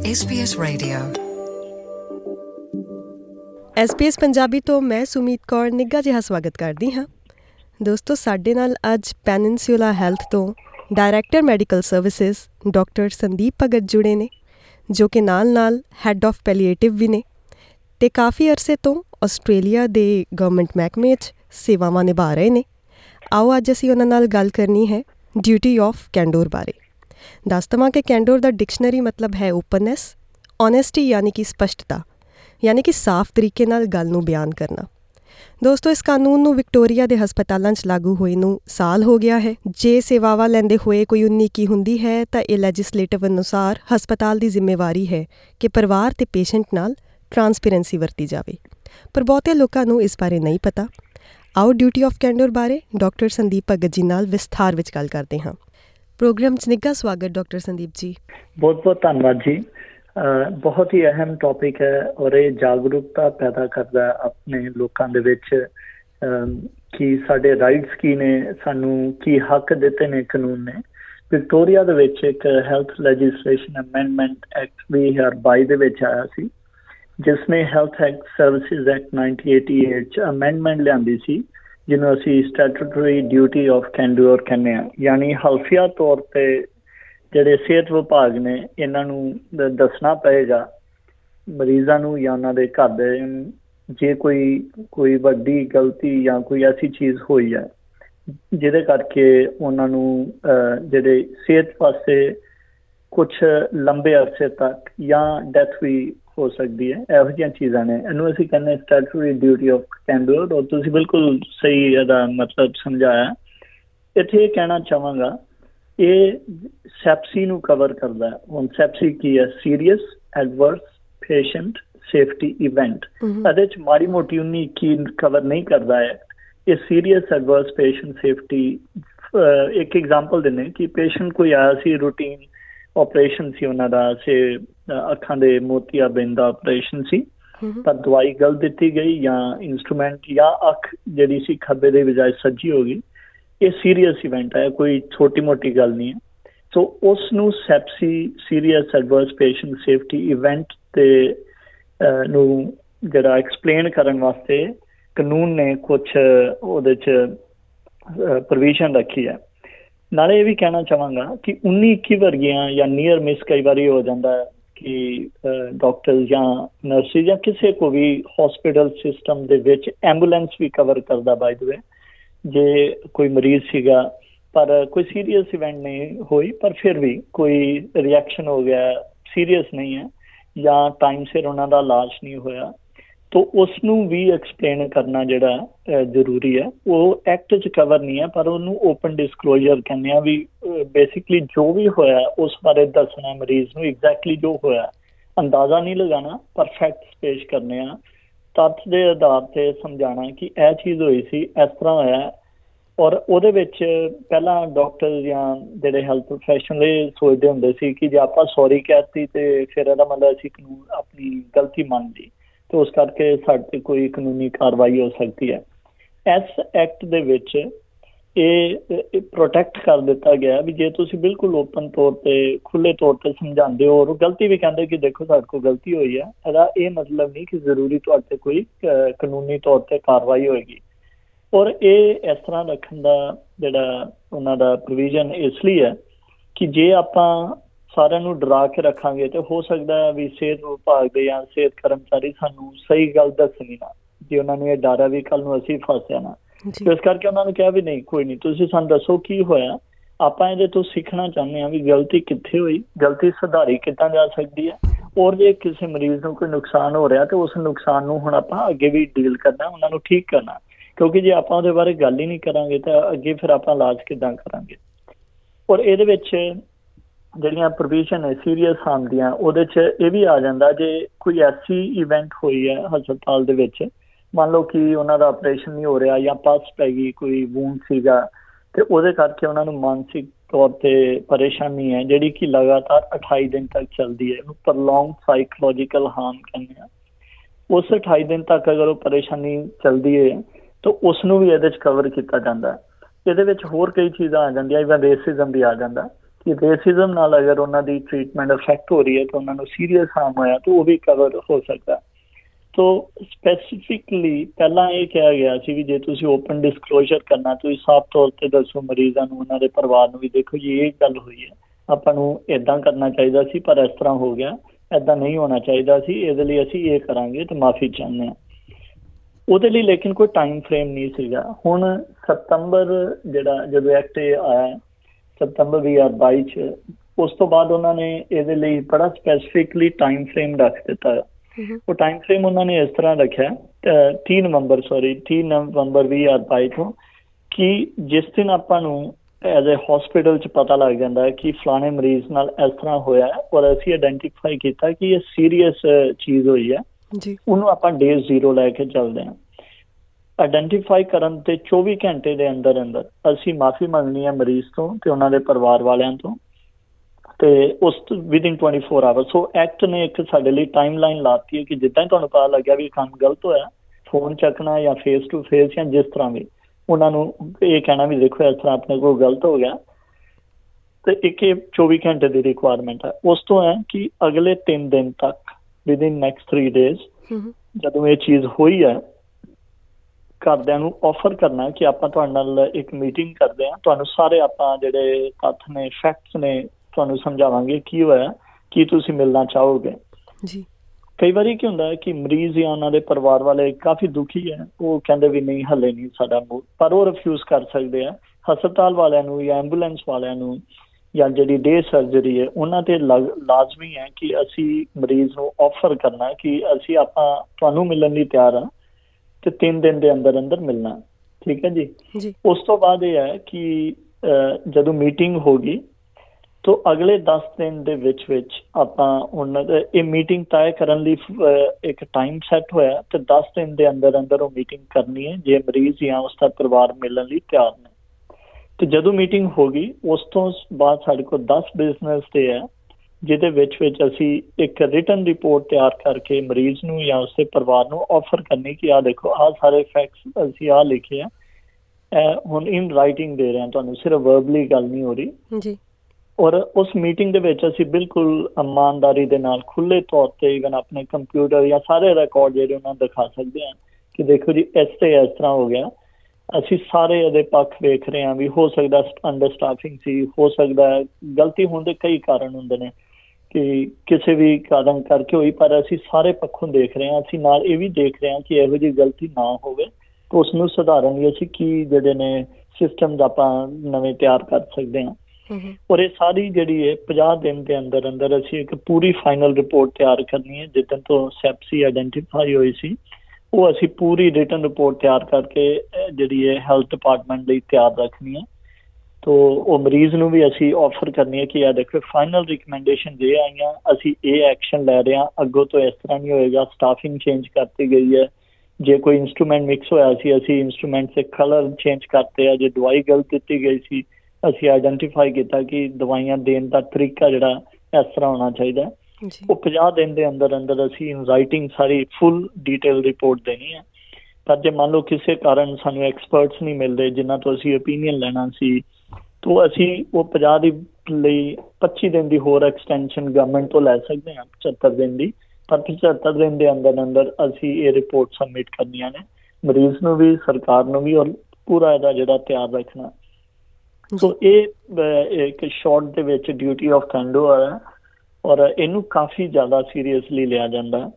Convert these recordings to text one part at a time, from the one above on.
SBS Radio. SBS Punjabi ਤੋਂ ਮੈਂ ਸੁਮੀਤ ਕੌਰ ਨਿੱਘਾ ਜਿਹਾ ਸਵਾਗਤ ਕਰਦੀ ਹਾਂ। ਦੋਸਤੋ, ਸਾਡੇ ਨਾਲ ਅੱਜ ਪੈਨਿਨਸੂਲਾ ਹੈਲਥ ਤੋਂ director medical services doctor Sandeep Bhagat ਜੁੜੇ ਨੇ, ਜੋ ਕਿ ਨਾਲ-ਨਾਲ ਹੈੱਡ ਆਫ ਪੈਲੀਏਟਿਵ ਵੀ ਨੇ ਤੇ ਕਾਫੀ ਅਰਸੇ ਤੋਂ ਆਸਟ੍ਰੇਲੀਆ ਦੇ ਗਵਰਨਮੈਂਟ ਮਹਿਕਮੇ 'ਚ ਸੇਵਾਵਾਂ ਨਿਭਾ ਰਹੇ ਨੇ। ਆਓ, ਅੱਜ ਅਸੀਂ ਉਹਨਾਂ ਨਾਲ ਗੱਲ ਕਰਨੀ ਹੈ ਡਿਊਟੀ ਆਫ ਕੈਂਡੋਰ ਬਾਰੇ। ਦੱਸ ਦਵਾਂ ਕਿ ਕੈਂਡੋਰ ਦਾ ਡਿਕਸ਼ਨਰੀ ਮਤਲਬ ਹੈ ਓਪਨਨੈਸ ਓਨੈਸਟੀ ਯਾਨੀ ਕਿ ਸਪਸ਼ਟਤਾ, ਯਾਨੀ ਕਿ ਸਾਫ਼ ਤਰੀਕੇ ਨਾਲ ਗੱਲ ਨੂੰ ਬਿਆਨ ਕਰਨਾ। ਦੋਸਤੋ, ਇਸ ਕਾਨੂੰਨ ਨੂੰ ਵਿਕਟੋਰੀਆ ਦੇ ਹਸਪਤਾਲਾਂ 'ਚ ਲਾਗੂ ਹੋਏ ਨੂੰ ਸਾਲ ਹੋ ਗਿਆ ਹੈ। ਜੇ ਸੇਵਾਵਾਂ ਲੈਂਦੇ ਹੋਏ ਕੋਈ ਉਨੀ ਕੀ ਹੁੰਦੀ ਹੈ, ਤਾਂ ਇਹ ਲੈਜਿਸਲੇਟਿਵ ਅਨੁਸਾਰ ਹਸਪਤਾਲ ਦੀ ਜ਼ਿੰਮੇਵਾਰੀ ਹੈ ਕਿ ਪਰਿਵਾਰ ਤੇ ਪੇਸ਼ੈਂਟ ਨਾਲ ਟਰਾਂਸਪੇਰੈਂਸੀ ਵਰਤੀ ਜਾਵੇ। ਪਰ ਬਹੁਤੇ ਲੋਕਾਂ ਨੂੰ ਇਸ ਬਾਰੇ ਨਹੀਂ ਪਤਾ। ਆਓ ਡਿਊਟੀ ਆਫ ਕੈਂਡੋਰ ਬਾਰੇ ਡਾਕਟਰ ਸੰਦੀਪ ਭਗਤ ਜੀ ਨਾਲ ਵਿਸਥਾਰ ਵਿੱਚ ਗੱਲ ਕਰਦੇ ਹਾਂ। ਪ੍ਰੋਗਰਾਮ 'ਚ ਨਿੱਘਾ ਸਵਾਗਤ, ਡਾਕਟਰ ਸੰਦੀਪ ਜੀ। ਬਹੁਤ ਬਹੁਤ ਧੰਨਵਾਦ ਜੀ। ਬਹੁਤ ਹੀ ਅਹਿਮ ਟੌਪਿਕ ਹੈ ਔਰ ਇਹ ਜਾਗਰੂਕਤਾ ਪੈਦਾ ਕਰਦਾ ਆਪਣੇ ਲੋਕਾਂ ਦੇ ਵਿੱਚ। ਕਿ ਸਾਡੇ ਰਾਈਟਸ ਕੀ ਨੇ, ਸਾਨੂੰ ਕੀ ਹੱਕ ਦਿੱਤੇ ਨੇ, ਕਾਨੂੰਨ ਨੇ। ਵਿਕਟੋਰੀਆ ਦੇ ਵਿੱਚ ਇੱਕ ਹੈਲਥ ਲੈਜਿਸਲੇਸ਼ਨ ਅਮੈਂਡਮੈਂਟ ਐਕਟ ਵੀ 2022 ਦੇ ਵਿੱਚ ਆਇਆ ਸੀ ਜਿਸ ਨੇ ਹੈਲਥ ਐਕਟ ਸਰਵਿਸਿਜ਼ ਐਕਟ 1988 ਚ ਅਮੈਂਡਮੈਂਟ ਲਿਆਂਦੀ ਸੀ। ਜਿਹਨੂੰ ਅਸੀਂ ਸਟੈਟੂਟਰੀ ਡਿਊਟੀ ਆਫ ਕੈਂਡੂਰ ਕਹਿੰਦੇ ਆ। ਯਾਨੀ ਹਲਫੀਆ ਤੌਰ ਤੇ ਜਿਹੜੇ ਸਿਹਤ ਵਿਭਾਗ ਨੇ, ਇਹਨਾਂ ਨੂੰ ਦੱਸਣਾ ਪਏਗਾ, ਮਰੀਜ਼ਾਂ ਨੂੰ ਜਾਂ ਉਹਨਾਂ ਦੇ ਘਰ ਦੇ ਜੇ ਕੋਈ ਕੋਈ ਵੱਡੀ ਗਲਤੀ ਜਾਂ ਕੋਈ ਐਸੀ ਚੀਜ਼ ਹੋਈ ਹੈ, ਜਿਹਦੇ ਕਰਕੇ ਉਹਨਾਂ ਨੂੰ ਜਿਹੜੇ ਸਿਹਤ ਪਾਸੇ ਕੁਝ ਲੰਬੇ ਅਰਸੇ ਤੱਕ ਜਾਂ ਡੈਥ ਵੀ ਹੋ ਸਕਦੀ ਹੈ ਇਹੋ ਜਿਹੀਆਂ ਚੀਜ਼ਾਂ ਨੇ। ਇਹਨੂੰ ਅਸੀਂ ਕਹਿੰਦੇ ਸਟੈਟੂਟਰੀ ਡਿਊਟੀ ਆਫ ਕੈਂਡੋਰ ਔਰ ਤੁਸੀਂ ਬਿਲਕੁਲ ਸਹੀ ਇਹਦਾ ਮਤਲਬ ਸਮਝਾਇਆ। ਇੱਥੇ ਇਹ ਕਹਿਣਾ ਚਾਹਾਂਗਾ ਇਹ ਸੈਪਸੀ ਨੂੰ ਕਵਰ ਕਰਦਾ ਹੈ। ਹੁਣ ਸੈਪਸੀ ਕੀ ਹੈ? Serious adverse patient safety event ਇਹਦੇ ਚ ਮਾੜੀ ਮੋਟੀ ਉਨੀ ਕੀ ਕਵਰ ਨਹੀਂ ਕਰਦਾ ਹੈ। ਇਹ ਸੀਰੀਅਸ ਐਡਵਰਸ ਪੇਸ਼ੈਂਟ ਸੇਫਟੀ ਇੱਕ ਐਗਜ਼ਾਮਪਲ ਦਿੰਨੇ ਕਿ ਪੇਸ਼ੈਂਟ ਕੋਈ ਆਇਆ ਸੀ ਰੂਟੀਨ ਆਪਰੇਸ਼ਨ ਸੀ ਉਹਨਾਂ ਦਾ ਸੇ ਅੱਖਾਂ ਦੇ ਮੋਤੀਆ ਬਿੰਦ ਆਪਰੇਸ਼ਨ ਸੀ। ਤਾਂ ਦਵਾਈ ਗਲ ਦਿੱਤੀ ਗਈ ਜਾਂ ਇਨਸਟਰੂਮੈਂਟ ਜਾਂ ਅੱਖ ਜਿਹੜੀ ਸੀ ਖੱਬੇ ਦੇ ਬਜਾਏ ਸੱਜੀ ਹੋ ਗਈ ਇਹ ਸੀਰੀਅਸ ਇਵੈਂਟ ਹੈ ਕੋਈ ਛੋਟੀ ਮੋਟੀ ਗੱਲ ਨਹੀਂ ਹੈ। ਸੋ ਉਸ ਨੂੰ SAPSE serious adverse patient safety event ਤੇ ਨੂੰ ਜਿਹੜਾ ਐਕਸਪਲੇਨ ਕਰਨ ਵਾਸਤੇ ਕਾਨੂੰਨ ਨੇ ਕੁਝ ਉਹਦੇ ਚ ਪ੍ਰੋਵੀਜ਼ਨ ਰੱਖੀ ਹੈ। ਨਾਲੇ ਇਹ ਵੀ ਕਹਿਣਾ ਚਾਹਾਂਗਾ ਕਿ 19 21 ਵਰਗੀਆਂ ਜਾਂ ਨੀਅਰ ਮਿਸ ਕਈ ਵਾਰੀ ਹੋ ਜਾਂਦਾ ਹੈ ਕਿ ਡਾਕਟਰ ਜਾਂ ਨਰਸ ਜਾਂ ਕਿਸੇ ਕੋ ਵੀ ਹਸਪੀਟਲ ਸਿਸਟਮ ਦੇ ਵਿੱਚ ਐਂਬੂਲੈਂਸ ਵੀ ਕਵਰ ਕਰਦਾ ਬਾਈ ਦ ਵੇ ਜੇ ਕੋਈ ਮਰੀਜ਼ ਸੀਗਾ, ਪਰ ਕੋਈ ਸੀਰੀਅਸ ਇਵੈਂਟ ਨਹੀਂ ਹੋਈ, ਪਰ ਫਿਰ ਵੀ ਕੋਈ ਰਿਐਕਸ਼ਨ ਹੋ ਗਿਆ ਸੀਰੀਅਸ ਨਹੀਂ ਹੈ ਜਾਂ ਟਾਈਮ ਸਿਰ ਉਹਨਾਂ ਦਾ ਇਲਾਜ ਨਹੀਂ ਹੋਇਆ ਤੋ ਉਸ ਨੂੰ ਵੀ ਐਕਸਪਲੇਨ ਕਰਨਾ ਜਿਹੜਾ ਜ਼ਰੂਰੀ ਹੈ। ਉਹ ਐਕਟ 'ਚ ਕਵਰ ਨਹੀਂ ਹੈ, ਪਰ ਉਹਨੂੰ ਓਪਨ ਡਿਸਕਲੋਜ਼ਰ ਕਹਿੰਦੇ ਆ ਵੀ ਬੇਸਿਕਲੀ ਜੋ ਵੀ ਹੋਇਆ, ਉਸ ਬਾਰੇ ਦੱਸਣਾ, ਮਰੀਜ਼ ਨੂੰ ਐਗਜ਼ੈਕਟਲੀ ਜੋ ਹੋਇਆ, ਅੰਦਾਜ਼ਾ ਨਹੀਂ ਲਗਾਣਾ ਪਰ ਫੈਕਟਸ ਪੇਸ਼ ਕਰਨੇ ਆ। ਤੱਥ ਦੇ ਆਧਾਰ ਤੇ ਸਮਝਾਣਾ ਕਿ ਇਹ ਚੀਜ਼ ਹੋਈ ਸੀ, ਇਸ ਤਰ੍ਹਾਂ ਹੋਇਆ ਔਰ ਉਹਦੇ ਵਿੱਚ ਪਹਿਲਾਂ ਡਾਕਟਰ ਜਾਂ ਜਿਹੜੇ ਹੈਲਥ ਪ੍ਰੋਫੈਸ਼ਨਲ ਇਹ ਸੋਚਦੇ ਹੁੰਦੇ ਸੀ ਕਿ ਜੇ ਆਪਾਂ ਸੌਰੀ ਕਹਿਤੀ ਤੇ ਫਿਰ ਇਹਦਾ ਮਤਲਬ ਅਸੀਂ ਕਾਨੂੰਨ ਆਪਣੀ ਗਲਤੀ ਮੰਨ ਲਈ। ਤੇ ਉਸ ਕਰਕੇ ਸਾਡੇ ਕੋਈ ਕਾਨੂੰਨੀ ਕਾਰਵਾਈ ਹੋ ਸਕਦੀ ਹੈ। ਇਸ ਐਕਟ ਦੇ ਵਿੱਚ ਇਹ ਪ੍ਰੋਟੈਕਟ ਕਰ ਦਿੱਤਾ ਗਿਆ ਵੀ ਜੇ ਤੁਸੀਂ ਬਿਲਕੁਲ ਓਪਨ ਤੌਰ ਤੇ ਖੁੱਲੇ ਤੌਰ ਤੇ ਸਮਝਾਉਂਦੇ ਹੋ ਔਰ ਗਲਤੀ ਵੀ ਕਹਿੰਦੇ ਕਿ ਦੇਖੋ ਸਾਡੇ ਕੋਲ ਗਲਤੀ ਹੋਈ ਹੈ, ਇਹਦਾ ਇਹ ਮਤਲਬ ਨਹੀਂ ਕਿ ਜ਼ਰੂਰੀ ਤੁਹਾਡੇ ਕੋਈ ਕਾਨੂੰਨੀ ਤੌਰ ਤੇ ਕਾਰਵਾਈ ਹੋਏਗੀ। ਔਰ ਇਹ ਇਸ ਤਰ੍ਹਾਂ ਰੱਖਣ ਦਾ ਜਿਹੜਾ ਉਹਨਾਂ ਦਾ ਪ੍ਰੋਵੀਜ਼ਨ ਇਸ ਲਈ ਹੈ ਕਿ ਜੇ ਆਪਾਂ ਸਾਰਿਆਂ ਨੂੰ ਡਰਾ ਕੇ ਰੱਖਾਂਗੇ ਤੇ ਹੋ ਸਕਦਾ ਹੈ ਵੀ ਸਿਹਤ ਵਿਭਾਗ ਦੇ ਜਾਂ ਸਿਹਤ ਕਰਮਚਾਰੀ ਸਾਨੂੰ ਸਹੀ ਗੱਲ ਦੱਸਣੀ ਨਾ ਜੇ ਉਹਨਾਂ ਨੂੰ ਇਹ ਡਰ ਹੈ ਵੀ ਕੱਲ ਨੂੰ ਅਸੀਂ ਫਸਿਆ ਨਾ ਇਸ ਕਰਕੇ ਉਹਨਾਂ ਨੇ ਕਿਹਾ ਵੀ ਨਹੀਂ ਕੋਈ ਨਹੀਂ ਤੁਸੀਂ ਸਾਨੂੰ ਦੱਸੋ ਕੀ ਹੋਇਆ। ਆਪਾਂ ਇਹਦੇ ਤੋਂ ਸਿੱਖਣਾ ਚਾਹੁੰਦੇ ਹਾਂ ਵੀ ਗਲਤੀ ਕਿੱਥੇ ਹੋਈ ਗਲਤੀ ਸੁਧਾਰੀ ਕਿੱਦਾਂ ਜਾ ਸਕਦੀ ਹੈ ਔਰ ਜੇ ਕਿਸੇ ਮਰੀਜ਼ ਨੂੰ ਕੋਈ ਨੁਕਸਾਨ ਹੋ ਰਿਹਾ ਤੇ ਉਸ ਨੁਕਸਾਨ ਨੂੰ ਹੁਣ ਆਪਾਂ ਅੱਗੇ ਵੀ ਡੀਲ ਕਰਨਾ ਉਹਨਾਂ ਨੂੰ ਠੀਕ ਕਰਨਾ। ਕਿਉਂਕਿ ਜੇ ਆਪਾਂ ਉਹਦੇ ਬਾਰੇ ਗੱਲ ਹੀ ਨਹੀਂ ਕਰਾਂਗੇ ਤਾਂ ਅੱਗੇ ਫਿਰ ਆਪਾਂ ਇਲਾਜ ਕਿੱਦਾਂ ਕਰਾਂਗੇ? ਔਰ ਇਹਦੇ ਵਿੱਚ ਜਿਹੜੀਆਂ ਪ੍ਰੋਵੀਜ਼ਨ ਹੈ ਸੀਰੀਅਸ ਹਾਰਮ ਦੀਆਂ, ਉਹਦੇ 'ਚ ਇਹ ਵੀ ਆ ਜਾਂਦਾ ਜੇ ਕੋਈ ਐਸੀ ਇਵੈਂਟ ਹੋਈ ਹੈ ਹਸਪਤਾਲ ਦੇ ਵਿੱਚ, ਮੰਨ ਲਓ ਕਿ ਉਹਨਾਂ ਦਾ ਆਪਰੇਸ਼ਨ ਨਹੀਂ ਹੋ ਰਿਹਾ ਜਾਂ ਪਸ ਪੈ ਗਈ, ਕੋਈ ਵੂਨ ਸੀਗਾ, ਤੇ ਉਹਦੇ ਕਰਕੇ ਉਹਨਾਂ ਨੂੰ ਮਾਨਸਿਕ ਤੌਰ ਤੇ ਪਰੇਸ਼ਾਨੀ ਹੈ, ਜਿਹੜੀ ਕਿ ਲਗਾਤਾਰ 28 ਦਿਨ ਤੱਕ ਚੱਲਦੀ ਹੈ, ਇਹਨੂੰ ਪ੍ਰੋਲੋਂਗ ਸਾਈਕੋਲੋਜੀਕਲ ਹਾਰਮ ਕਹਿੰਦੇ ਆ। ਉਸ 28 ਦਿਨ ਤੱਕ ਅਗਰ ਉਹ ਪਰੇਸ਼ਾਨੀ ਚੱਲਦੀ ਹੈ, ਤਾਂ ਉਸ ਨੂੰ ਵੀ ਇਹਦੇ ਵਿੱਚ ਕਵਰ ਕੀਤਾ ਜਾਂਦਾ ਇਹਦੇ ਵਿੱਚ ਹੋਰ ਕਈ ਚੀਜ਼ਾਂ ਆ ਜਾਂਦੀਆਂ ਇਵਨ ਰੇਸਿਜ਼ਮ ਵੀ ਆ ਜਾਂਦਾ। ਕਿ ਰੇਸਿਜ਼ਮ ਨਾਲ ਅਗਰ ਉਹਨਾਂ ਦੀ ਟ੍ਰੀਟਮੈਂਟ ਅਫੈਕਟ ਹੋ ਰਹੀ ਹੈ ਤਾਂ ਉਹਨਾਂ ਨੂੰ ਸੀਰੀਅਸ ਹਾਰਮ ਹੋਇਆ, ਤਾਂ ਉਹ ਵੀ ਕਵਰ ਹੋ ਸਕਦਾ। ਤੋ ਸਪੈਸੀਫਿਕਲੀ ਪਹਿਲਾਂ ਇਹ ਕਿਹਾ ਗਿਆ ਸੀ ਵੀ ਜੇ ਤੁਸੀਂ ਓਪਨ ਡਿਸਕਲੋਜ਼ਰ ਕਰਨਾ, ਤੁਸੀਂ ਸਾਫ਼ ਤੌਰ ਤੇ ਦੱਸੋ ਮਰੀਜ਼ਾਂ ਨੂੰ, ਉਹਨਾਂ ਦੇ ਪਰਿਵਾਰ ਨੂੰ ਵੀ ਦੇਖੋ ਜੀ, ਇਹ ਗੱਲ ਹੋਈ ਹੈ। ਆਪਾਂ ਨੂੰ ਇਦਾਂ ਕਰਨਾ ਚਾਹੀਦਾ ਸੀ, ਪਰ ਇਸ ਤਰ੍ਹਾਂ ਹੋ ਗਿਆ। ਇਦਾਂ ਨਹੀਂ ਹੋਣਾ ਚਾਹੀਦਾ ਸੀ। ਇਹਦੇ ਲਈ ਅਸੀਂ ਇਹ ਕਰਾਂਗੇ ਤੇ ਮਾਫੀ ਚਾਹੁੰਦੇ ਹਾਂ। ਉਹਦੇ ਲਈ ਲੇਕਿਨ ਕੋਈ ਟਾਈਮ ਫਰੇਮ ਨਹੀਂ ਸੀਗਾ। ਹੁਣ ਸਤੰਬਰ ਜਿਹੜਾ ਜਦੋਂ ਐਕਟ ਆਇਆ ਸਤੰਬਰ 2022 ਚ ਉਸ ਤੋਂ ਬਾਅਦ ਉਹਨਾਂ ਨੇ ਇਹਦੇ ਲਈ ਬੜਾ ਸਪੈਸੀਫਿਕਲੀ ਟਾਈਮ ਫਰੇਮ ਰੱਖ ਦਿੱਤਾ। ਉਹ ਟਾਈਮ ਫਰੇਮ ਉਹਨਾਂ ਨੇ ਇਸ ਤਰ੍ਹਾਂ ਰੱਖਿਆ 3 ਨਵੰਬਰ ਸੌਰੀ 3 ਨਵੰਬਰ 2022 ਤੋਂ ਕਿ ਜਿਸ ਦਿਨ ਆਪਾਂ ਨੂੰ ਐਜ਼ ਅ ਹਸਪੀਟਲ ਚ ਪਤਾ ਲੱਗ ਜਾਂਦਾ ਹੈ ਕਿ ਫਲਾਣੇ ਮਰੀਜ਼ ਨਾਲ ਇਸ ਤਰ੍ਹਾਂ ਹੋਇਆ ਔਰ ਅਸੀਂ ਆਇਡੈਂਟੀਫਾਈ ਕੀਤਾ ਕਿ ਇਹ ਸੀਰੀਅਸ ਚੀਜ਼ ਹੋਈ ਹੈ ਜੀ। ਉਹਨੂੰ ਆਪਾਂ ਡੇ 0 ਲੈ ਕੇ ਚੱਲਦੇ ਹਾਂ। ਆਇਡੈਂਟੀਫਾਈ ਕਰਨ ਤੇ 24 ਘੰਟੇ ਦੇ ਅੰਦਰ ਅੰਦਰ ਅਸੀਂ ਮਾਫੀ ਮੰਗਣੀ ਹੈ ਮਰੀਜ਼ ਤੋਂ ਤੇ ਉਹਨਾਂ ਦੇ ਪਰਿਵਾਰ ਵਾਲਿਆਂ ਤੋਂ ਤੇ ਉਸ ਵਿਦਿਨ 24 ਆਵਰ ਸੋ ਐਕਟ ਨੇ ਇੱਕ ਸਾਡੇ ਲਈ ਟਾਈਮਲਾਈਨ ਲਾਤੀ ਹੈ ਕਿ ਜਿੱਦਾਂ ਤੁਹਾਨੂੰ ਪਤਾ ਲੱਗਿਆ ਵੀ ਕੰਮ ਗਲਤ ਹੋਇਆ ਫੋਨ ਚੱਕਣਾ ਜਾਂ ਫੇਸ ਟੂ ਫੇਸ ਜਾਂ ਜਿਸ ਤਰ੍ਹਾਂ ਵੀ ਉਹਨਾਂ ਨੂੰ ਇਹ ਕਹਿਣਾ ਵੀ ਦੇਖੋ ਇਸ ਤਰ੍ਹਾਂ ਆਪਣੇ ਕੋਲ ਗਲਤ ਹੋ ਗਿਆ। ਤੇ ਇੱਕ 24 ਘੰਟੇ ਦੀ ਰਿਕੁਆਇਰਮੈਂਟ ਹੈ। ਉਸ ਤੋਂ ਹੈ ਕਿ ਅਗਲੇ 3 ਦਿਨ ਤੱਕ ਵਿਦਿਨ ਨੈਕਸਟ 3 ਡੇਜ਼ ਜਦੋਂ ਇਹ ਚੀਜ਼ ਹੋਈ ਹੈ ਘਰਦਿਆਂ ਨੂੰ ਆਫਰ ਕਰਨਾ ਕਿ ਆਪਾਂ ਤੁਹਾਡੇ ਨਾਲ ਇੱਕ ਮੀਟਿੰਗ ਕਰਦੇ ਆ ਤੁਹਾਨੂੰ ਸਾਰੇ ਆਪਾਂ ਜਿਹੜੇ ਤੱਥ ਨੇ ਫੈਕਟਸ ਨੇ ਤੁਹਾਨੂੰ ਸਮਝਾਵਾਂਗੇ ਕੀ ਹੋਇਆ ਕੀ ਤੁਸੀਂ ਮਿਲਣਾ ਚਾਹੋਗੇ। ਜੀ। ਕਈ ਵਾਰੀ ਕੀ ਹੁੰਦਾ ਹੈ ਕਿ ਮਰੀਜ਼ ਜਾਂ ਉਹਨਾਂ ਦੇ ਪਰਿਵਾਰ ਵਾਲੇ ਕਾਫੀ ਦੁਖੀ ਹੈ। ਉਹ ਕਹਿੰਦੇ ਵੀ ਨਹੀਂ ਹੱਲੇ ਨਹੀਂ ਸਾਡਾ ਮੂਡ। ਪਰ ਉਹ ਰਿਫਿਊਜ਼ ਕਰ ਸਕਦੇ ਆ। ਹਸਪਤਾਲ ਵਾਲਿਆਂ ਨੂੰ ਜਾਂ ਐਂਬੂਲੈਂਸ ਵਾਲਿਆਂ ਨੂੰ ਜਾਂ ਜਿਹੜੀ ਡੇ ਸਰਜਰੀ ਹੈ ਉਹਨਾਂ ਤੇ ਲਾਜ਼ਮੀ ਹੈ ਕਿ ਅਸੀਂ ਮਰੀਜ਼ ਨੂੰ ਆਫਰ ਕਰਨਾ ਕਿ ਅਸੀਂ ਆਪਾਂ ਤੁਹਾਨੂੰ ਮਿਲਣ ਲਈ ਤਿਆਰ ਹਾਂ। ਤੇ 3 ਦਿਨ ਦੇ ਅੰਦਰ ਅੰਦਰ ਮਿਲਣਾ। ਠੀਕ ਹੈ ਜੀ? ਉਸ ਤੋਂ ਬਾਅਦ ਇਹ ਹੈ ਕਿ ਜਦੋਂ ਮੀਟਿੰਗ ਹੋਗੀ ਤੋਂ ਅਗਲੇ 10 ਦਿਨ ਦੇ ਵਿੱਚ ਵਿੱਚ ਆਪਾਂ ਉਹਨਾਂ ਦੇ ਇਹ ਮੀਟਿੰਗ ਤੈਅ ਕਰਨ ਲਈ ਇੱਕ ਟਾਈਮ ਸੈੱਟ ਹੋਇਆ ਤੇ 10 ਦਿਨ ਦੇ ਅੰਦਰ ਅੰਦਰ ਉਹ ਮੀਟਿੰਗ ਕਰਨੀ ਹੈ ਜੇ ਮਰੀਜ਼ ਜਾਂ ਉਸ ਦਾ ਪਰਿਵਾਰ ਮਿਲਣ ਲਈ ਤਿਆਰ ਨੇ। ਤੇ ਜਦੋਂ ਮੀਟਿੰਗ ਹੋ ਗਈ ਉਸ ਤੋਂ ਬਾਅਦ ਸਾਡੇ ਕੋਲ 10 ਬਿਜ਼ਨਸ ਤੇ ਹੈ। ਜਿਹਦੇ ਵਿੱਚ ਵਿੱਚ ਅਸੀਂ ਇੱਕ ਰਿਟਨ ਰਿਪੋਰਟ ਤਿਆਰ ਕਰਕੇ ਮਰੀਜ਼ ਨੂੰ ਜਾਂ ਉਸਦੇ ਪਰਿਵਾਰ ਨੂੰ ਆਫਰ ਕਰਨੀ ਕਿ ਆ ਦੇਖੋ ਆ ਸਾਰੇ ਫੈਕਟਸ ਅਸੀਂ ਆ ਲਿਖੇ ਆ। ਹੁਣ ਇਨ ਰਾਈਟਿੰਗ ਦੇ ਰਹੇ ਹਾਂ ਤੁਹਾਨੂੰ ਸਿਰਫ ਵਰਬਲੀ ਗੱਲ ਨਹੀਂ ਹੋ ਰਹੀ। ਜੀ। ਔਰ ਉਸ ਮੀਟਿੰਗ ਦੇ ਵਿੱਚ ਅਸੀਂ ਬਿਲਕੁਲ ਇਮਾਨਦਾਰੀ ਦੇ ਨਾਲ ਖੁੱਲੇ ਤੌਰ ਤੇ ਇਵਨ ਆਪਣੇ ਕੰਪਿਊਟਰ ਜਾਂ ਸਾਰੇ ਰਿਕਾਰਡ ਜਿਹੜੇ ਉਹਨਾਂ ਦਿਖਾ ਸਕਦੇ ਹਾਂ ਕਿ ਦੇਖੋ ਜੀ ਇਸ ਤੇ ਇਸ ਤਰ੍ਹਾਂ ਹੋ ਗਿਆ। ਅਸੀਂ ਸਾਰੇ ਇਹਦੇ ਪੱਖ ਵੇਖ ਰਹੇ ਹਾਂ ਵੀ ਹੋ ਸਕਦਾ ਅੰਡਰ ਸਟਾਫਿੰਗ ਸੀ ਹੋ ਸਕਦਾ ਗਲਤੀ ਹੋਣ ਦੇ ਕਈ ਕਾਰਨ ਹੁੰਦੇ ਨੇ। ਕਿ ਕਿਸੇ ਵੀ ਕਾਰਨ ਕਰਕੇ ਹੋਈ ਪਰ ਅਸੀਂ ਸਾਰੇ ਪੱਖੋਂ ਦੇਖ ਰਹੇ ਹਾਂ ਅਸੀਂ ਨਾਲ ਇਹ ਵੀ ਦੇਖ ਰਹੇ ਹਾਂ ਕਿ ਇਹੋ ਜਿਹੀ ਗਲਤੀ ਨਾ ਹੋਵੇ। ਤਾਂ ਉਸ ਨੂੰ ਸੁਧਾਰਨ ਲਈ ਅਸੀਂ ਕੀ ਜਿਹੜੇ ਨੇ ਸਿਸਟਮਸ ਆਪਾਂ ਨਵੇਂ ਤਿਆਰ ਕਰ ਸਕਦੇ ਹਾਂ। ਔਰ ਇਹ ਸਾਰੀ ਜਿਹੜੀ ਹੈ 50 ਦਿਨ ਦੇ ਅੰਦਰ ਅੰਦਰ ਅਸੀਂ ਇੱਕ ਪੂਰੀ ਫਾਈਨਲ ਰਿਪੋਰਟ ਤਿਆਰ ਕਰਨੀ ਹੈ ਜਿੱਦਾਂ ਤੋਂ ਸੈਪਸੀ ਆਇਡੈਂਟੀਫਾਈ ਹੋਈ ਸੀ ਉਹ ਅਸੀਂ ਪੂਰੀ ਰਿਟਨ ਰਿਪੋਰਟ ਤਿਆਰ ਕਰਕੇ ਜਿਹੜੀ ਹੈ ਹੈਲਥ ਡਿਪਾਰਟਮੈਂਟ ਲਈ ਤਿਆਰ ਰੱਖਣੀ ਹੈ। ਤੋ ਉਹ ਮਰੀਜ਼ ਨੂੰ ਵੀ ਅਸੀਂ ਆਫਰ ਕਰਨੀ ਹੈ ਕਿ ਆ ਦੇਖੋ ਫਾਈਨਲ ਰეკਮੈਂਡੇਸ਼ਨ ਜੇ ਆਈਆਂ ਅਸੀਂ ਇਹ ਐਕਸ਼ਨ ਲੈ ਰਹੇ ਹਾਂ ਅੱਗੋਂ ਤੋਂ ਇਸ ਤਰ੍ਹਾਂ ਨਹੀਂ ਹੋਏਗਾ ਸਟਾਫਿੰਗ ਚੇਂਜ ਕਰਤੀ ਗਈ ਹੈ। ਜੇ ਕੋਈ ਇਨਸਟਰੂਮੈਂਟ ਮਿਕਸ ਹੋਇਆ ਸੀ ਅਸੀਂ ਇਨਸਟਰੂਮੈਂਟ ਦੇ ਕਲਰ ਚੇਂਜ ਕਰਤੇ ਆ ਜੇ ਦਵਾਈ ਗਲਤ ਦਿੱਤੀ ਗਈ ਸੀ ਅਸੀਂ ਆਇਡੈਂਟੀਫਾਈ ਕੀਤਾ ਕਿ ਦਵਾਈਆਂ ਦੇਣ ਦਾ ਤਰੀਕਾ ਜਿਹੜਾ ਇਸ ਤਰ੍ਹਾਂ ਹੋਣਾ ਚਾਹੀਦਾ ਉਹ 50 ਦਿਨ ਦੇ ਅੰਦਰ ਅੰਦਰ ਅਸੀਂ ਰਾਈਟਿੰਗ ਸਾਰੀ ਫੁੱਲ ਡੀਟੇਲ ਰਿਪੋਰਟ ਦੇਣੀ ਹੈ। ਪਰ ਜੇ ਮੰਨ ਲਓ ਕਿਸੇ ਕਾਰਨ ਸਾਨੂੰ ਐਕਸਪਰਟਸ ਨਹੀਂ ਮਿਲਦੇ ਜਿਨ੍ਹਾਂ ਤੋਂ ਅਸੀਂ ਓਪੀਨੀਅਨ ਲੈਣਾ ਸੀ ਤੋਂ ਅਸੀਂ ਉਹ 50 ਦੀ ਲਈ 25 ਦਿਨ ਦੀ ਹੋਰ ਐਕਸਟੈਂਸ਼ਨ ਗਵਰਨਮੈਂਟ ਤੋਂ ਲੈ ਸਕਦੇ ਹਾਂ 75 ਦਿਨ ਦੀ। ਪਰ 75 ਦਿਨ ਦੇ ਅੰਦਰ ਅੰਦਰ ਅਸੀਂ ਇਹ ਰਿਪੋਰਟ ਸਬਮਿਟ ਕਰਨੀਆਂ ਨੇ। ਮਰੀਜ਼ ਨੂੰ ਵੀ ਸਰਕਾਰ ਨੂੰ ਵੀ ਔਰ ਪੂਰਾ ਇਹਦਾ ਜਿਹੜਾ ਤਿਆਰ ਰੱਖਣਾ। ਸੋ ਇਹ ਇੱਕ ਸ਼ਾਰਟ ਦੇ ਵਿੱਚ ਡਿਊਟੀ ਆਫ ਕੰਡੋ ਹੈ। ਔਰ ਇਹਨੂੰ ਕਾਫੀ ਜ਼ਿਆਦਾ ਸੀਰੀਅਸਲੀ ਲਿਆ ਜਾਂਦਾ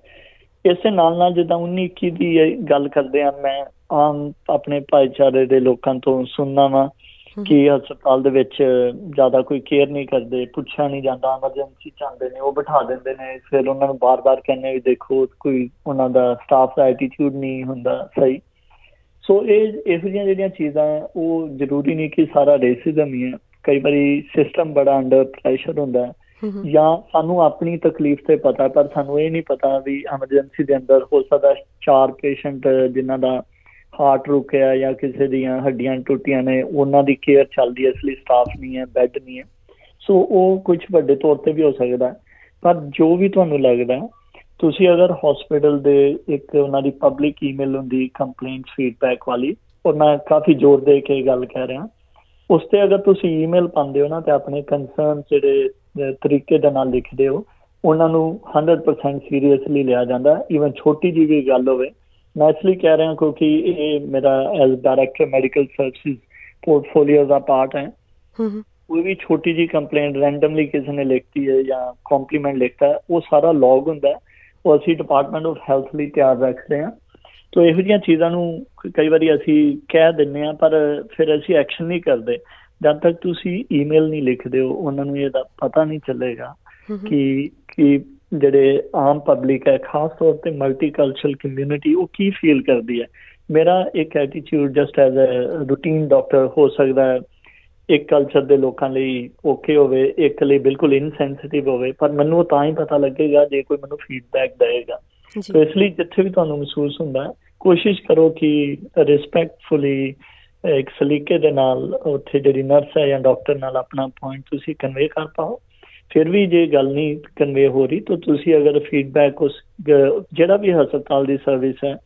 ਇਸੇ ਨਾਲ ਨਾਲ ਜਿੱਦਾਂ 19 21 ਦੀ ਗੱਲ ਕਰਦੇ ਆ ਮੈਂ ਆਮ ਆਪਣੇ ਭਾਈਚਾਰੇ ਦੇ ਲੋਕਾਂ ਤੋਂ ਸੁਣਨਾ ਵਾ। ਕਿ ਹਸਪਤਾਲ ਦੇ ਵਿੱਚ ਜ਼ਿਆਦਾ ਕੋਈ ਕੇਅਰ ਨਹੀਂ ਕਰਦੇ ਪੁੱਛਿਆ ਨਹੀਂ ਜਾਂਦਾ ਐਮਰਜੈਂਸੀ ਚਾਹੁੰਦੇ ਨੇ ਉਹ ਬਿਠਾ ਦਿੰਦੇ ਨੇ ਫਿਰ ਉਹਨਾਂ ਨੂੰ ਬਾਰ-ਬਾਰ ਕਹਿੰਦੇ ਵੀ ਦੇਖੋ ਕੋਈ ਉਹਨਾਂ ਦਾ ਸਟਾਫ ਦਾ ਐਟੀਟਿਊਡ ਨਹੀਂ ਹੁੰਦਾ ਸਹੀ। ਸੋ ਇਹ ਇਹੋ ਜਿਹੀਆਂ ਜਿਹੜੀਆਂ ਚੀਜ਼ਾਂ ਉਹ ਜ਼ਰੂਰੀ ਨਹੀਂ ਕਿ ਸਾਰਾ ਰੇਸਿਜ਼ਮ ਹੀ ਹੈ। ਕਈ ਵਾਰੀ ਸਿਸਟਮ ਬੜਾ ਅੰਡਰ ਪ੍ਰੈਸ਼ਰ ਹੁੰਦਾ ਜਾਂ ਸਾਨੂੰ ਆਪਣੀ ਤਕਲੀਫ ਤੇ ਪਤਾ ਪਰ ਸਾਨੂੰ ਇਹ ਨਹੀਂ ਪਤਾ ਵੀ ਐਮਰਜੈਂਸੀ ਦੇ ਅੰਦਰ ਹੋ ਸਕਦਾ ਚਾਰ ਪੇਸ਼ੈਂਟ ਜਿਨ੍ਹਾਂ ਦਾ ਹਾਰਟ ਰੁਕਿਆ ਜਾਂ ਕਿਸੇ ਦੀਆਂ ਹੱਡੀਆਂ ਟੁੱਟੀਆਂ ਨੇ, ਉਹਨਾਂ ਦੀ ਕੇਅਰ ਚੱਲਦੀ ਹੈ, ਇਸ ਲਈ ਸਟਾਫ ਨਹੀਂ ਹੈ ਬੈੱਡ ਨਹੀਂ ਹੈ। ਸੋ ਉਹ ਕੁਝ ਵੱਡੇ ਤੌਰ ਤੇ ਵੀ ਹੋ ਸਕਦਾ ਪਰ ਜੋ ਵੀ ਤੁਹਾਨੂੰ ਲੱਗਦਾ ਤੁਸੀਂ ਅਗਰ ਹਸਪੀਟਲ ਦੇ ਇੱਕ ਉਹਨਾਂ ਦੀ ਪਬਲਿਕ ਈਮੇਲ ਹੁੰਦੀ ਕੰਪਲੇਂਟ ਫੀਡਬੈਕ ਵਾਲੀ ਔਰ ਮੈਂ ਕਾਫੀ ਜ਼ੋਰ ਦੇ ਕੇ ਗੱਲ ਕਹਿ ਰਿਹਾ। ਉਸ ਤੇ ਅਗਰ ਤੁਸੀਂ ਈਮੇਲ ਪਾਉਂਦੇ ਹੋ ਨਾ, ਤੇ ਆਪਣੇ ਕਨਸਰਨ ਜਿਹੜੇ ਤਰੀਕੇ ਦੇ ਨਾਲ ਲਿਖਦੇ ਹੋ, ਉਹਨਾਂ ਨੂੰ 100% ਸੀਰੀਅਸਲੀ ਲਿਆ ਜਾਂਦਾ ਇਵਨ ਛੋਟੀ ਜੀ ਵੀ ਗੱਲ ਹੋਵੇ ਮੈਂ ਇਸ ਲਈ ਕਹਿ ਰਿਹਾ ਕਿਉਂਕਿ ਇਹ ਮੇਰਾ as director medical services portfolio ਦਾ ਪਾਰਟ ਹੈ। ਕੋਈ ਵੀ ਛੋਟੀ ਜੀ ਕੰਪਲੇਂਟ ਰੈਂਡਮਲੀ ਕਿਸੇ ਨੇ ਲਿਖਤੀ ਹੈ ਜਾਂ ਕੰਪਲੀਮੈਂਟ ਲਿਖਤਾ ਉਹ ਸਾਰਾ ਲੌਗ ਹੁੰਦਾ ਉਹ ਅਸੀਂ ਡਿਪਾਰਟਮੈਂਟ ਆਫ ਹੈਲਥ ਲਈ ਤਿਆਰ ਰੱਖਦੇ ਹਾਂ। ਤੋ ਇਹੋ ਜਿਹੀਆਂ ਚੀਜ਼ਾਂ ਨੂੰ ਕਈ ਵਾਰੀ ਅਸੀਂ ਕਹਿ ਦਿੰਨੇ ਆ ਪਰ ਫਿਰ ਅਸੀਂ ਐਕਸ਼ਨ ਨਹੀਂ ਕਰਦੇ। ਜਦ ਤੱਕ ਤੁਸੀਂ ਈਮੇਲ ਨਹੀਂ ਲਿਖਦੇ ਹੋ ਉਹਨਾਂ ਨੂੰ ਇਹਦਾ ਪਤਾ ਨਹੀਂ ਚੱਲੇਗਾ ਕਿ ਕਿ ਜਿਹੜੇ ਆਮ ਪਬਲਿਕ ਹੈ ਖਾਸ ਤੌਰ ਤੇ ਮਲਟੀਕਲਚਰਲ ਕਮਿਊਨਿਟੀ ਉਹ ਕੀ ਫੀਲ ਕਰਦੀ ਹੈ? ਮੇਰਾ ਇੱਕ attitude just as a routine doctor ਹੋ ਸਕਦਾ ਹੈ। ਇੱਕ ਕਲਚਰ ਦੇ ਲੋਕਾਂ ਲਈ ਓਕੇ ਹੋਵੇ ਇੱਕ ਲਈ ਬਿਲਕੁਲ ਇਨਸੈਂਸਿਟਿਵ ਹੋਵੇ ਪਰ ਮੈਨੂੰ ਤਾਂ ਹੀ ਪਤਾ ਲੱਗੇਗਾ ਜੇ ਕੋਈ ਮੈਨੂੰ ਫੀਡਬੈਕ ਦੇਗਾ ਸੋ ਇਸ ਲਈ ਜਿੱਥੇ ਵੀ ਤੁਹਾਨੂੰ ਮਹਿਸੂਸ ਹੁੰਦਾ ਕੋਸ਼ਿਸ਼ ਕਰੋ ਕਿ ਰਿਸਪੈਕਟਫੁਲੀ ਇੱਕ ਸਲੀਕੇ ਦੇ ਨਾਲ ਉੱਥੇ ਜਿਹੜੀ ਨਰਸ ਹੈ ਜਾਂ ਡਾਕਟਰ ਨਾਲ ਆਪਣਾ ਪੁਆਇੰਟ ਤੁਸੀਂ ਕਨਵੇ ਕਰ ਪਾਓ। ਫਿਰ ਵੀ ਜੇ ਗੱਲ ਨਹੀਂ ਕਨਵੇ ਹੋ ਰਹੀ, ਤਾਂ ਤੁਸੀਂ ਅਗਰ ਫੀਡਬੈਕ ਉਸ ਜਿਹੜਾ ਵੀ ਹਸਪਤਾਲ ਦੀ ਸਰਵਿਸ ਹੈ,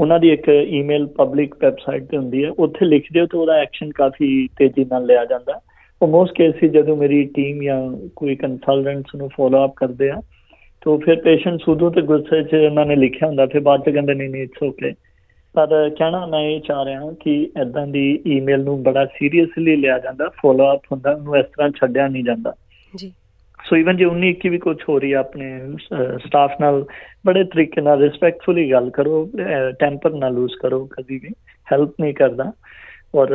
ਉਹਨਾਂ ਦੀ ਇੱਕ ਈਮੇਲ ਪਬਲਿਕ ਵੈਬਸਾਈਟ ਤੇ ਹੁੰਦੀ ਹੈ, ਉੱਥੇ ਲਿਖ ਦਿਓ ਤਾਂ ਉਹਦਾ ਐਕਸ਼ਨ ਕਾਫੀ ਤੇਜ਼ੀ ਨਾਲ ਲਿਆ ਜਾਂਦਾ। ਉਹ ਮੋਸਟ ਕੇਸਿਸ ਜਦੋਂ ਮੇਰੀ ਟੀਮ ਜਾਂ ਕੋਈ ਕੰਸਲਟੈਂਟਸ ਨੂੰ ਫੋਲੋ ਅਪ ਕਰਦੇ ਆ, ਤਾਂ ਫਿਰ ਪੇਸ਼ੈਂਟ ਸੁਦੋਂ ਤੇ ਗੁੱਸੇ 'ਚ ਉਹਨਾਂ ਨੇ ਲਿਖਿਆ ਹੁੰਦਾ, ਫਿਰ ਬਾਅਦ 'ਚ ਕਹਿੰਦੇ ਨਹੀਂ ਨਹੀਂ ਇਟਸ ਓਕੇ ਪਰ ਕਹਿਣਾ ਮੈਂ ਇਹ ਚਾਹ ਰਿਹਾ ਕਿ ਐਦਾਂ ਦੀ ਈਮੇਲ ਨੂੰ ਬੜਾ ਸੀਰੀਅਸਲੀ ਲਿਆ ਜਾਂਦਾ ਫੋਲੋ ਅਪ ਹੁੰਦਾ, ਉਹਨੂੰ ਇਸ ਤਰ੍ਹਾਂ ਛੱਡਿਆ ਨਹੀਂ ਜਾਂਦਾ। ਜੀ। ਸੋ ਇਵਨ ਜੇ 19 21 ਵੀ ਕੁਝ ਹੋ ਰਹੀ ਹੈ ਆਪਣੇ ਸਟਾਫ ਨਾਲ, ਬੜੇ ਤਰੀਕੇ ਨਾਲ ਰਿਸਪੈਕਟਫੁਲੀ ਗੱਲ ਕਰੋ ਟੈਂਪਰ ਨਾ ਲੂਜ਼ ਕਰੋ ਕਦੀ ਵੀ ਹੈਲਪ ਨਹੀਂ ਕਰਦਾ। ਔਰ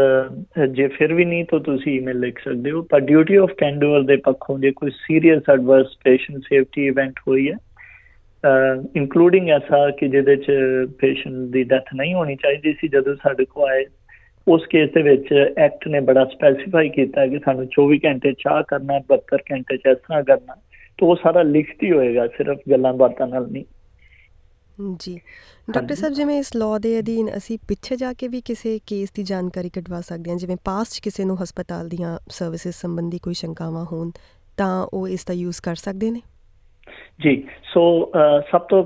ਜੇ ਫਿਰ ਵੀ ਨਹੀਂ ਤਾਂ ਤੁਸੀਂ ਈਮੇਲ ਲਿਖ ਸਕਦੇ ਹੋ। ਪਰ ਡਿਊਟੀ ਆਫ ਕੈਂਡੋਰ ਦੇ ਪੱਖੋਂ ਜੇ ਕੋਈ serious adverse patient safety event ਹੋਈ ਹੈ ਇਨਕਲੂਡਿੰਗ ਐਸਾ ਕਿ ਜਿਹਦੇ ਚ ਪੇਸ਼ੈਂਟ ਦੀ ਡੈਥ ਨਹੀਂ ਹੋਣੀ ਚਾਹੀਦੀ ਸੀ ਜਦੋਂ ਸਾਡੇ ਕੋਲ ਆਏ ਉਸ ਕੇਸ ਦੇ ਵਿੱਚ ਐਕਟ ਨੇ ਬੜਾ ਸਪੈਸੀਫਾਈ ਕੀਤਾ ਕਿ ਸਾਨੂੰ 24 ਘੰਟੇ ਚਾਹ ਕਰਨਾ 72 ਘੰਟੇ ਚ ਇਸ ਤਰ੍ਹਾਂ ਕਰਨਾ ਤਾਂ ਉਹ ਸਾਰਾ ਲਿਖਤੀ ਹੋਏਗਾ ਸਿਰਫ ਗੱਲਾਂ ਬਾਤਾਂ ਨਾਲ ਨਹੀਂ। ਜੀ। ਡਾਕਟਰ ਸਾਹਿਬ ਜਿਵੇਂ ਇਸ ਲਾਅ ਦੇ ਅਧੀਨ ਅਸੀਂ ਪਿੱਛੇ ਜਾ ਕੇ ਵੀ ਕਿਸੇ ਕੇਸ ਦੀ ਜਾਣਕਾਰੀ ਕਢਵਾ ਸਕਦੇ ਹਾਂ ਜਿਵੇਂ ਪਾਸਟ ਕਿਸੇ ਨੂੰ ਹਸਪਤਾਲ ਦੀਆਂ ਸਰਵਿਸਿਜ਼ ਸੰਬੰਧੀ ਕੋਈ ਸ਼ੰਕਾਵਾਂ ਹੋਣ ਤਾਂ ਉਹ ਇਸ ਦਾ ਯੂਜ਼ ਕਰ ਸਕਦੇ ਨੇ? ਜੀ ਸੋ ਸਭ ਤੋਂ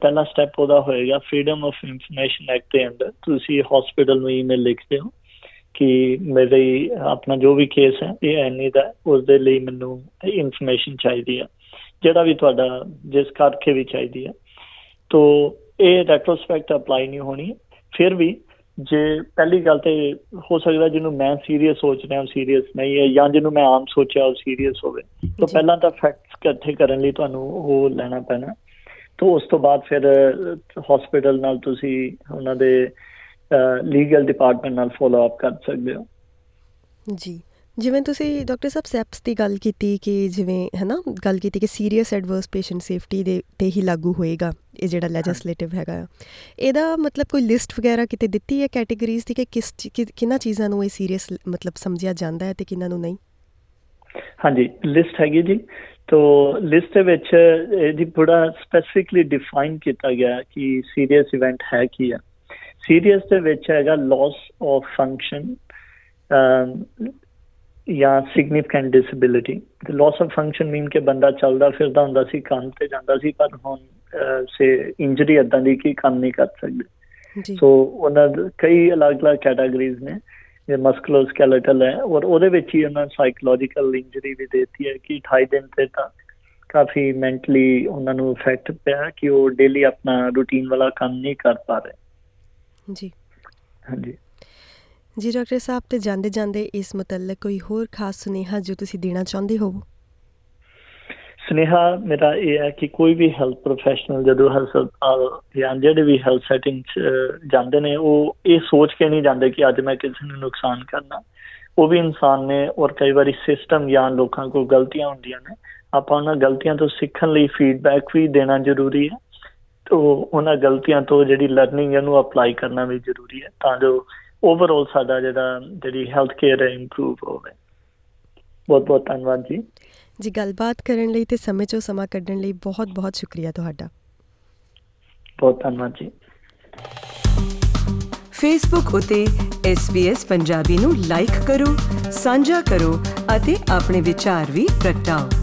ਪਹਿਲਾ ਸਟੈਪ ਉਹਦਾ ਹੋਏਗਾ ਫਰੀडम ਆਫ ਇਨਫੋਰਮੇਸ਼ਨ ਐਕਟ ਦੇ ਅੰਦਰ। ਤੁਸੀਂ ਹਸਪੀਟਲ ਨੂੰ ਈਮੇਲ ਲਿਖਦੇ ਹੋ ਕਿ ਮੇਰੇ ਆਪਣਾ ਜੋ ਵੀ ਕੇਸ ਹੈ, ਇਹ ਐਨੀ ਦਾ ਉਸ ਦੇ ਲਈ ਮੈਨੂੰ ਇਨਫੋਰਮੇਸ਼ਨ ਚਾਹੀਦੀ ਹੈ। ਜਿਹੜਾ ਵੀ ਤੁਹਾਡਾ, ਜਿਸ ਕਰਕੇ ਵੀ ਚਾਹੀਦੀ ਹੈ। ਤੋ, ਇਹ ਰੈਟਰੋਸਪੈਕਟ ਅਪਲਾਈ ਨਹੀਂ ਹੋਣੀ ਫਿਰ ਵੀ ਜੇ ਪਹਿਲੀ ਗੱਲ ਤੇ ਹੋ ਸਕਦਾ ਜਿਹਨੂੰ ਮੈਂ ਸੀਰੀਅਸ ਸੋਚ ਰਿਹਾ ਹਾਂ ਸੀਰੀਅਸ ਨਹੀਂ ਹੈ ਜਾਂ ਜਿਹਨੂੰ ਮੈਂ ਆਮ ਸੋਚਿਆ ਉਹ ਸੀਰੀਅਸ ਹੋਵੇ। ਤਾਂ ਪਹਿਲਾਂ ਤਾਂ ਫੈਕਟਸ ਇਕੱਠੇ ਕਰਨ ਲਈ ਤੁਹਾਨੂੰ ਉਹ ਲੈਣਾ ਪੈਣਾ। ਤਾਂ ਉਸ ਤੋਂ ਬਾਅਦ ਫਿਰ ਹਸਪੀਟਲ ਨਾਲ ਤੁਸੀਂ ਉਹਨਾਂ ਦੇ ਲੀਗਲ ਡਿਪਾਰਟਮੈਂਟ ਨਾਲ ਫੋਲੋ ਅਪ ਕਰ ਸਕਦੇ ਹੋ। ਜੀ। ਜਿਵੇਂ ਤੁਸੀਂ ਡਾਕਟਰ ਸਾਹਿਬ ਸੈਪਸ ਦੀ ਗੱਲ ਕੀਤੀ ਕਿ ਜਿਵੇਂ ਹੈ ਨਾ ਗੱਲ ਕੀਤੀ ਕਿ ਸੀਰੀਅਸ ਐਡਵਰਸ ਪੇਸ਼ੈਂਟ ਸੇਫਟੀ ਦੇ ਤੇ ਹੀ ਲਾਗੂ ਹੋਏਗਾ ਇਹ ਜਿਹੜਾ ਲੈਜਿਸਲੇਟਿਵ ਹੈਗਾ। ਇਹਦਾ ਮਤਲਬ ਕੋਈ ਲਿਸਟ ਵਗੈਰਾ ਕਿਤੇ ਦਿੱਤੀ ਹੈ ਕੈਟਾਗਰੀਜ਼ ਦੀ ਕਿ ਕਿਸ ਕਿੰਨਾ ਚੀਜ਼ਾਂ ਨੂੰ ਇਹ ਸੀਰੀਅਸ ਮਤਲਬ ਸਮਝਿਆ ਜਾਂਦਾ ਹੈ ਤੇ ਕਿੰਨਾ ਨੂੰ ਨਹੀਂ? ਹਾਂਜੀ ਲਿਸਟ ਹੈਗੀ ਜੀ। ਤੋ ਲਿਸਟ ਦੇ ਵਿੱਚ ਇਹਦੀ ਬੜਾ ਸਪੈਸੀਫਿਕਲੀ ਡਿਫਾਈਨ ਕੀਤਾ ਗਿਆ ਕਿ ਸੀਰੀਅਸ ਇਵੈਂਟ ਹੈ ਕੀ ਹੈ ਸੀਰੀਅਸ ਦੇ ਵਿੱਚ ਹੈਗਾ ਲਾਸ ਆਫ ਫੰਕਸ਼ਨ ਜਾਂ ਸਿਗਨੀਫੀਕੈਂਟ ਡਿਸੇਬਿਲਿਟੀ ਤੇ ਲਾਸ ਆਫ ਫੰਕਸ਼ਨ ਮੀਨ ਕਿ ਬੰਦਾ ਚੱਲਦਾ ਫਿਰਦਾ ਹੁੰਦਾ ਸੀ ਕੰਮ ਤੇ ਜਾਂਦਾ ਸੀ ਪਰ ਹੁਣ ਸੇ ਇੰਜਰੀ ਇਦਾਂ ਦੀ ਕਿ ਕੰਮ ਨਹੀਂ ਕਰ ਸਕਦੇ। ਜੀ। ਸੋ ਉਹਨਾਂ ਦੇ ਕਈ ਅਲੱਗ-ਅਲੱਗ ਕੈਟਾਗਰੀਜ਼ ਨੇ ਇਹ ਮਸਕੂਲੋਸਕੈਲੇਟਲ ਹੈ ਔਰ ਉਹਦੇ ਵਿੱਚ ਹੀ ਉਹਨਾਂ ਸਾਈਕੋਲੋਜੀਕਲ ਇੰਜਰੀ ਵੀ ਦਿੱਤੀ ਹੈ ਕਿ 28 ਦਿਨ ਤੇ ਤਾਂ ਕਾਫੀ ਮੈਂਟਲੀ ਉਹਨਾਂ ਨੂੰ ਇਫੈਕਟ ਪਿਆ ਕਿ ਉਹ ਡੇਲੀ ਆਪਣਾ ਰੂਟੀਨ ਵਾਲਾ ਕੰਮ ਨਹੀਂ ਕਰ ਪਾ ਰਹੇ। ਜੀ। ਹਾਂਜੀ। ਜੀ ਡਾਕਟਰ ਸਾਹਿਬ, ਤੇ ਜਾਂਦੇ ਜਾਂਦੇ ਇਸ ਮੁਤਲਕ ਕੋਈ ਹੋਰ ਖਾਸ ਸੁਨੇਹਾ ਜੋ ਤੁਸੀਂ ਦੇਣਾ ਚਾਹੁੰਦੇ ਹੋ ਸੁਨੇਹਾ ਮੇਰਾ ਇਹ ਹੈ ਕਿ ਕੋਈ ਵੀ ਹੈਲਥ ਪ੍ਰੋਫੈਸ਼ਨਲ ਜਦੋਂ ਹਸਪਤਾਲ ਜਾਂ ਜਿਹੜੇ ਵੀ ਹੈਲਥ ਸੈਟਿੰਗ 'ਚ ਜਾਂਦੇ ਨੇ, ਉਹ ਇਹ ਸੋਚ ਕੇ ਨਹੀਂ ਜਾਂਦੇ ਕਿ ਅੱਜ ਮੈਂ ਕਿਸੇ ਨੂੰ ਨੁਕਸਾਨ ਕਰਨਾ। ਉਹ ਵੀ ਇਨਸਾਨ ਨੇ, ਔਰ ਕਈ ਵਾਰੀ ਸਿਸਟਮ ਜਾਂ ਲੋਕਾਂ ਕੋਲ ਗਲਤੀਆਂ ਹੁੰਦੀਆਂ ਨੇ। ਆਪਾਂ ਉਹਨਾਂ ਗਲਤੀਆਂ ਤੋਂ ਸਿੱਖਣ ਲਈ ਫੀਡਬੈਕ ਵੀ ਦੇਣਾ ਜ਼ਰੂਰੀ ਹੈ। ਤੋਂ, ਉਹਨਾਂ ਗਲਤੀਆਂ ਤੋਂ ਜਿਹੜੀ ਲਰਨਿੰਗ ਇਹਨੂੰ ਅਪਲਾਈ ਕਰਨਾ ਵੀ ਜ਼ਰੂਰੀ ਹੈ, ਤਾਂ ਜੋ ਓਵਰਆਲ ਸਾਡਾ ਜਿਹੜਾ ਜਿਹੜੀ ਹੈਲਥ ਕੇਅਰ ਹੈ ਇੰਪਰੂਵ ਹੋਵੇ। ਬਹੁਤ ਬਹੁਤ ਧੰਨਵਾਦ ਜੀ। ਜੀ ਗੱਲਬਾਤ ਕਰਨ ਲਈ ਤੇ ਸਮੇਂ ਚੋਂ ਸਮਾਂ ਕੱਢਣ ਲਈ ਬਹੁਤ ਬਹੁਤ ਸ਼ੁਕਰੀਆ ਤੁਹਾਡਾ। ਬਹੁਤ ਧੰਨਵਾਦ ਜੀ। ਫੇਸਬੁੱਕ ਉਤੇ SBS ਪੰਜਾਬੀ ਨੂੰ ਲਾਈਕ ਕਰੋ ਸਾਂਝਾ ਕਰੋ ਅਤੇ ਆਪਣੇ ਵਿਚਾਰ ਵੀ ਪ੍ਰਗਟਾਓ।